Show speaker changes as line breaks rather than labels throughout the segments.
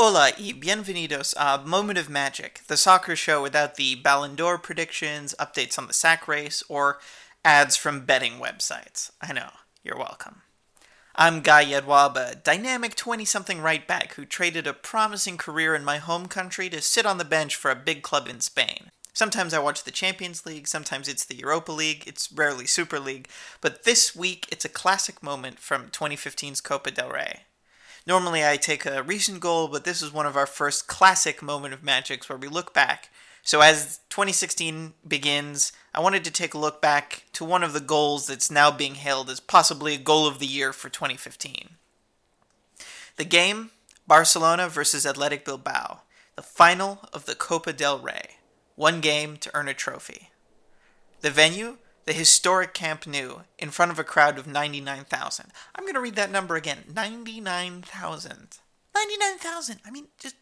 Hola y bienvenidos a Moment of Magic, the soccer show without the Ballon d'Or predictions, updates on the sack race, or ads from betting websites. I know, you're welcome. I'm Guy Yedwab, a dynamic 20 something right back who traded a promising career in my home country to sit on the bench for a big club in Spain. Sometimes I watch the Champions League, sometimes it's the Europa League, it's rarely Super League, but this week it's a classic moment from 2015's Copa del Rey. Normally, I take a recent goal, but this is one of our first classic moment of magics where we look back. So, as 2016 begins, I wanted to take a look back to one of the goals that's now being hailed as possibly a goal of the year for 2015. The game Barcelona versus Athletic Bilbao, the final of the Copa del Rey. One game to earn a trophy. The venue the historic Camp Nou in front of a crowd of 99,000. I'm going to read that number again 99,000. 99,000. I mean, just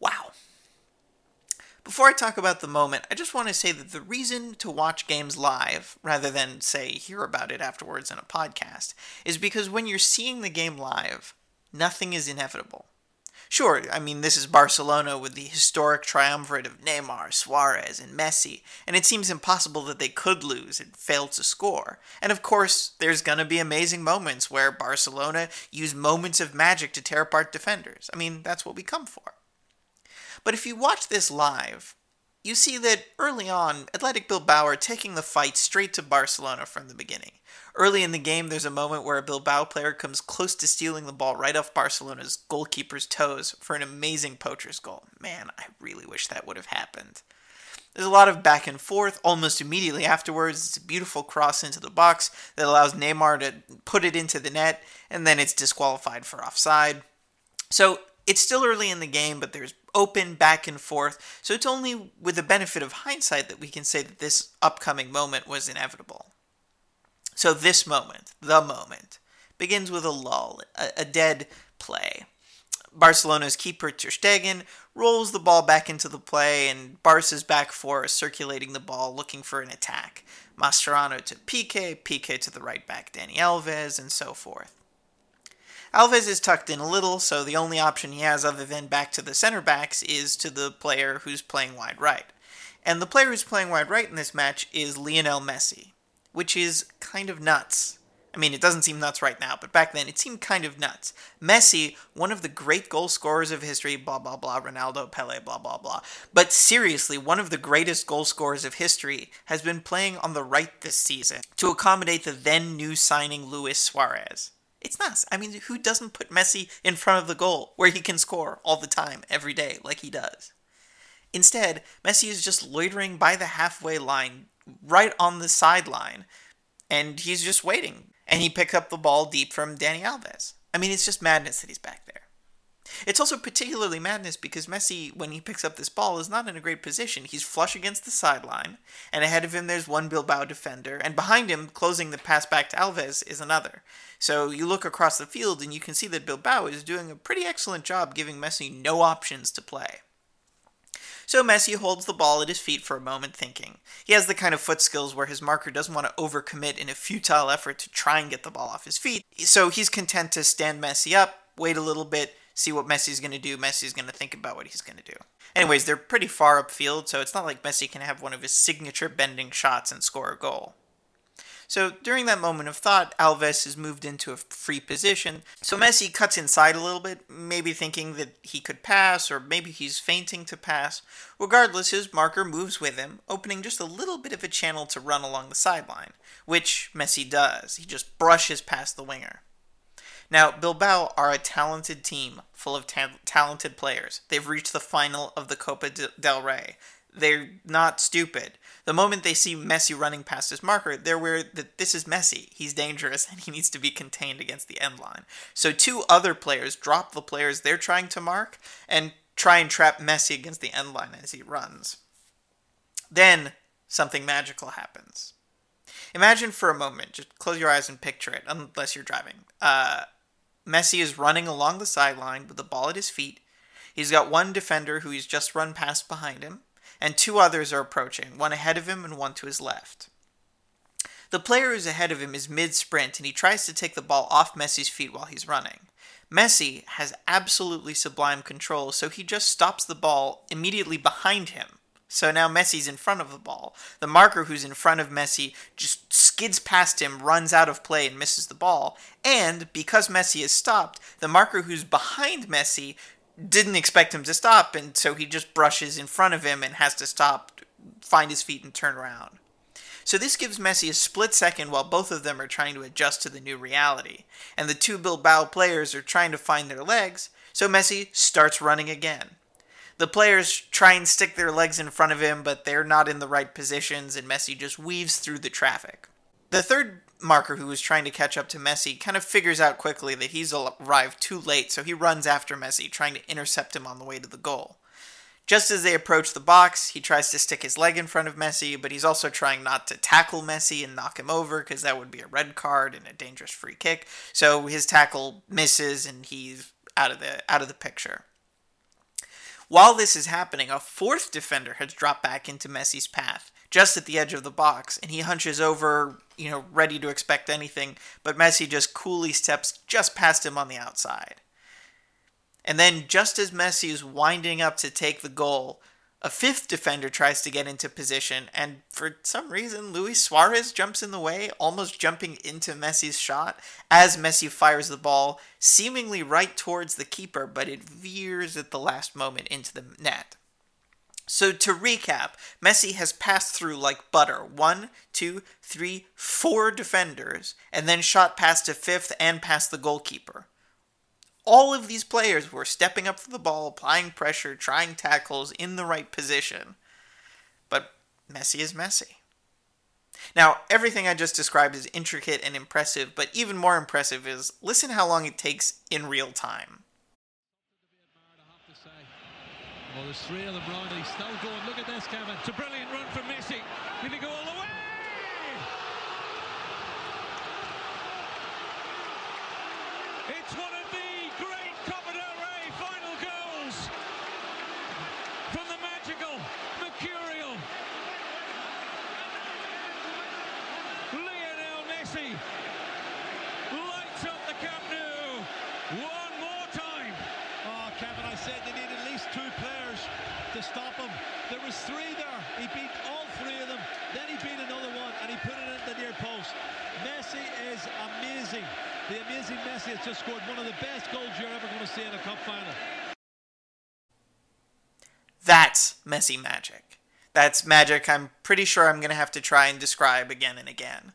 wow. Before I talk about the moment, I just want to say that the reason to watch games live, rather than, say, hear about it afterwards in a podcast, is because when you're seeing the game live, nothing is inevitable. Sure, I mean, this is Barcelona with the historic triumvirate of Neymar, Suarez, and Messi, and it seems impossible that they could lose and fail to score. And of course, there's gonna be amazing moments where Barcelona use moments of magic to tear apart defenders. I mean, that's what we come for. But if you watch this live, you see that early on, Athletic Bilbao are taking the fight straight to Barcelona from the beginning. Early in the game, there's a moment where a Bilbao player comes close to stealing the ball right off Barcelona's goalkeeper's toes for an amazing poacher's goal. Man, I really wish that would have happened. There's a lot of back and forth almost immediately afterwards. It's a beautiful cross into the box that allows Neymar to put it into the net, and then it's disqualified for offside. So it's still early in the game, but there's open back and forth. So it's only with the benefit of hindsight that we can say that this upcoming moment was inevitable. So this moment, the moment, begins with a lull, a, a dead play. Barcelona's keeper Ter Stegen rolls the ball back into the play, and Barca's back four is circulating the ball, looking for an attack. Mascherano to Piqué, Piqué to the right back Dani Alves, and so forth. Alves is tucked in a little, so the only option he has other than back to the center backs is to the player who's playing wide right. And the player who's playing wide right in this match is Lionel Messi which is kind of nuts. I mean, it doesn't seem nuts right now, but back then it seemed kind of nuts. Messi, one of the great goal scorers of history, blah, blah, blah, Ronaldo, Pele, blah, blah, blah. But seriously, one of the greatest goal scorers of history has been playing on the right this season to accommodate the then new signing Luis Suarez. It's nuts. I mean, who doesn't put Messi in front of the goal where he can score all the time, every day, like he does? Instead, Messi is just loitering by the halfway line, right on the sideline, and he's just waiting. And he picks up the ball deep from Dani Alves. I mean, it's just madness that he's back there. It's also particularly madness because Messi, when he picks up this ball, is not in a great position. He's flush against the sideline, and ahead of him there's one Bilbao defender, and behind him, closing the pass back to Alves, is another. So you look across the field and you can see that Bilbao is doing a pretty excellent job giving Messi no options to play. So Messi holds the ball at his feet for a moment, thinking. He has the kind of foot skills where his marker doesn't want to overcommit in a futile effort to try and get the ball off his feet. So he's content to stand Messi up, wait a little bit, see what Messi's going to do. Messi's going to think about what he's going to do. Anyways, they're pretty far upfield, so it's not like Messi can have one of his signature bending shots and score a goal. So during that moment of thought, Alves is moved into a free position. So Messi cuts inside a little bit, maybe thinking that he could pass, or maybe he's feinting to pass. Regardless, his marker moves with him, opening just a little bit of a channel to run along the sideline, which Messi does. He just brushes past the winger. Now, Bilbao are a talented team full of ta- talented players. They've reached the final of the Copa del Rey. They're not stupid. The moment they see Messi running past his marker, they're aware that this is Messi. He's dangerous and he needs to be contained against the end line. So two other players drop the players they're trying to mark and try and trap Messi against the end line as he runs. Then something magical happens. Imagine for a moment, just close your eyes and picture it, unless you're driving. Uh, Messi is running along the sideline with the ball at his feet. He's got one defender who he's just run past behind him and two others are approaching, one ahead of him and one to his left. The player who's ahead of him is mid sprint and he tries to take the ball off Messi's feet while he's running. Messi has absolutely sublime control, so he just stops the ball immediately behind him. So now Messi's in front of the ball. The marker who's in front of Messi just skids past him, runs out of play, and misses the ball. And because Messi is stopped, the marker who's behind Messi didn't expect him to stop, and so he just brushes in front of him and has to stop, find his feet, and turn around. So this gives Messi a split second while both of them are trying to adjust to the new reality. And the two Bilbao players are trying to find their legs, so Messi starts running again. The players try and stick their legs in front of him, but they're not in the right positions, and Messi just weaves through the traffic. The third marker who was trying to catch up to Messi kind of figures out quickly that he's arrived too late, so he runs after Messi, trying to intercept him on the way to the goal. Just as they approach the box, he tries to stick his leg in front of Messi, but he's also trying not to tackle Messi and knock him over because that would be a red card and a dangerous free kick. So his tackle misses and he's out of the out of the picture. While this is happening, a fourth defender has dropped back into Messi's path, just at the edge of the box, and he hunches over, you know, ready to expect anything, but Messi just coolly steps just past him on the outside. And then, just as Messi is winding up to take the goal, a fifth defender tries to get into position, and for some reason, Luis Suarez jumps in the way, almost jumping into Messi's shot as Messi fires the ball, seemingly right towards the keeper, but it veers at the last moment into the net. So to recap, Messi has passed through like butter one, two, three, four defenders, and then shot past a fifth and past the goalkeeper all of these players were stepping up for the ball, applying pressure, trying tackles in the right position. But Messi is Messi. Now, everything I just described is intricate and impressive, but even more impressive is listen how long it takes in real time.
Well, there's three of them round. He's still going. Look at this, Kevin. It's a brilliant run from Messi. Did he go all the way? It's one of the great Copa del Rey final goals from the magical, mercurial Lionel Messi. Lights up the Camp Nou one more time.
Oh, Kevin, I said they need at least two players to stop him. There was three there. He beat all three of them. Then he beat another one, and he put it in the near post. Messi is amazing. The amazing Messi has just scored one of the best goals you're ever going to see in a cup final.
That's Messi magic. That's magic I'm pretty sure I'm going to have to try and describe again and again.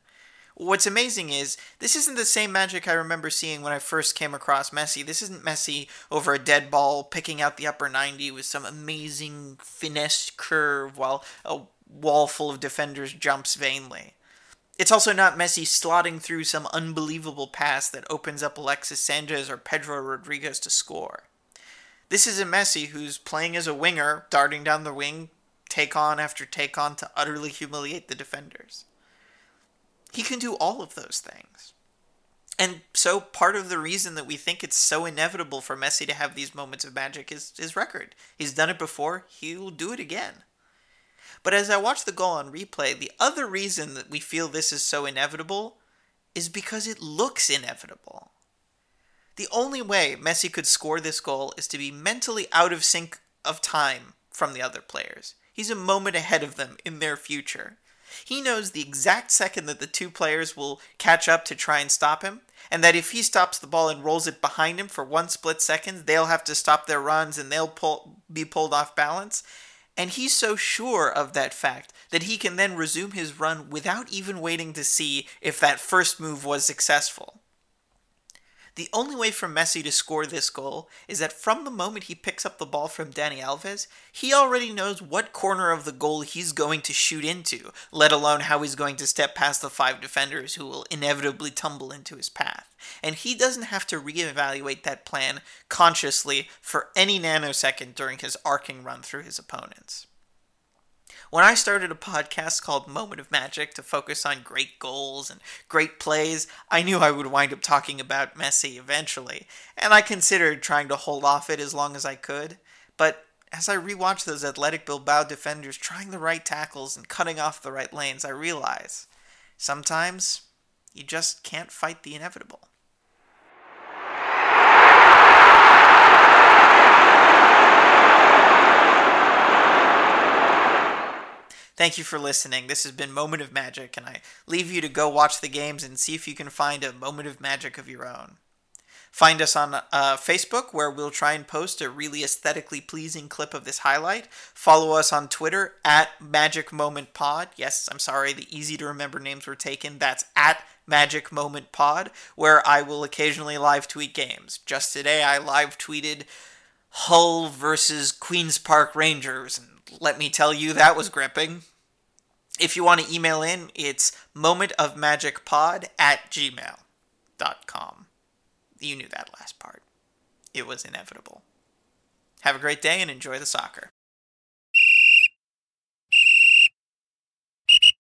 What's amazing is this isn't the same magic I remember seeing when I first came across Messi. This isn't Messi over a dead ball picking out the upper 90 with some amazing finesse curve while a wall full of defenders jumps vainly. It's also not Messi slotting through some unbelievable pass that opens up Alexis Sanchez or Pedro Rodriguez to score. This is a Messi who's playing as a winger, darting down the wing, take on after take on to utterly humiliate the defenders. He can do all of those things. And so part of the reason that we think it's so inevitable for Messi to have these moments of magic is his record. He's done it before, he'll do it again. But as I watch the goal on replay, the other reason that we feel this is so inevitable is because it looks inevitable. The only way Messi could score this goal is to be mentally out of sync of time from the other players. He's a moment ahead of them in their future. He knows the exact second that the two players will catch up to try and stop him, and that if he stops the ball and rolls it behind him for one split second, they'll have to stop their runs and they'll pull, be pulled off balance. And he's so sure of that fact that he can then resume his run without even waiting to see if that first move was successful. The only way for Messi to score this goal is that from the moment he picks up the ball from Dani Alves, he already knows what corner of the goal he's going to shoot into, let alone how he's going to step past the five defenders who will inevitably tumble into his path. And he doesn't have to reevaluate that plan consciously for any nanosecond during his arcing run through his opponents. When I started a podcast called Moment of Magic to focus on great goals and great plays, I knew I would wind up talking about Messi eventually, and I considered trying to hold off it as long as I could. But as I rewatch those Athletic Bilbao defenders trying the right tackles and cutting off the right lanes, I realize sometimes you just can't fight the inevitable. Thank you for listening. This has been Moment of Magic, and I leave you to go watch the games and see if you can find a moment of magic of your own. Find us on uh, Facebook, where we'll try and post a really aesthetically pleasing clip of this highlight. Follow us on Twitter at Magic Moment Pod. Yes, I'm sorry, the easy to remember names were taken. That's at Magic Moment Pod, where I will occasionally live tweet games. Just today, I live tweeted Hull versus Queen's Park Rangers, and let me tell you, that was gripping. If you want to email in, it's momentofmagicpod at gmail.com. You knew that last part. It was inevitable. Have a great day and enjoy the soccer.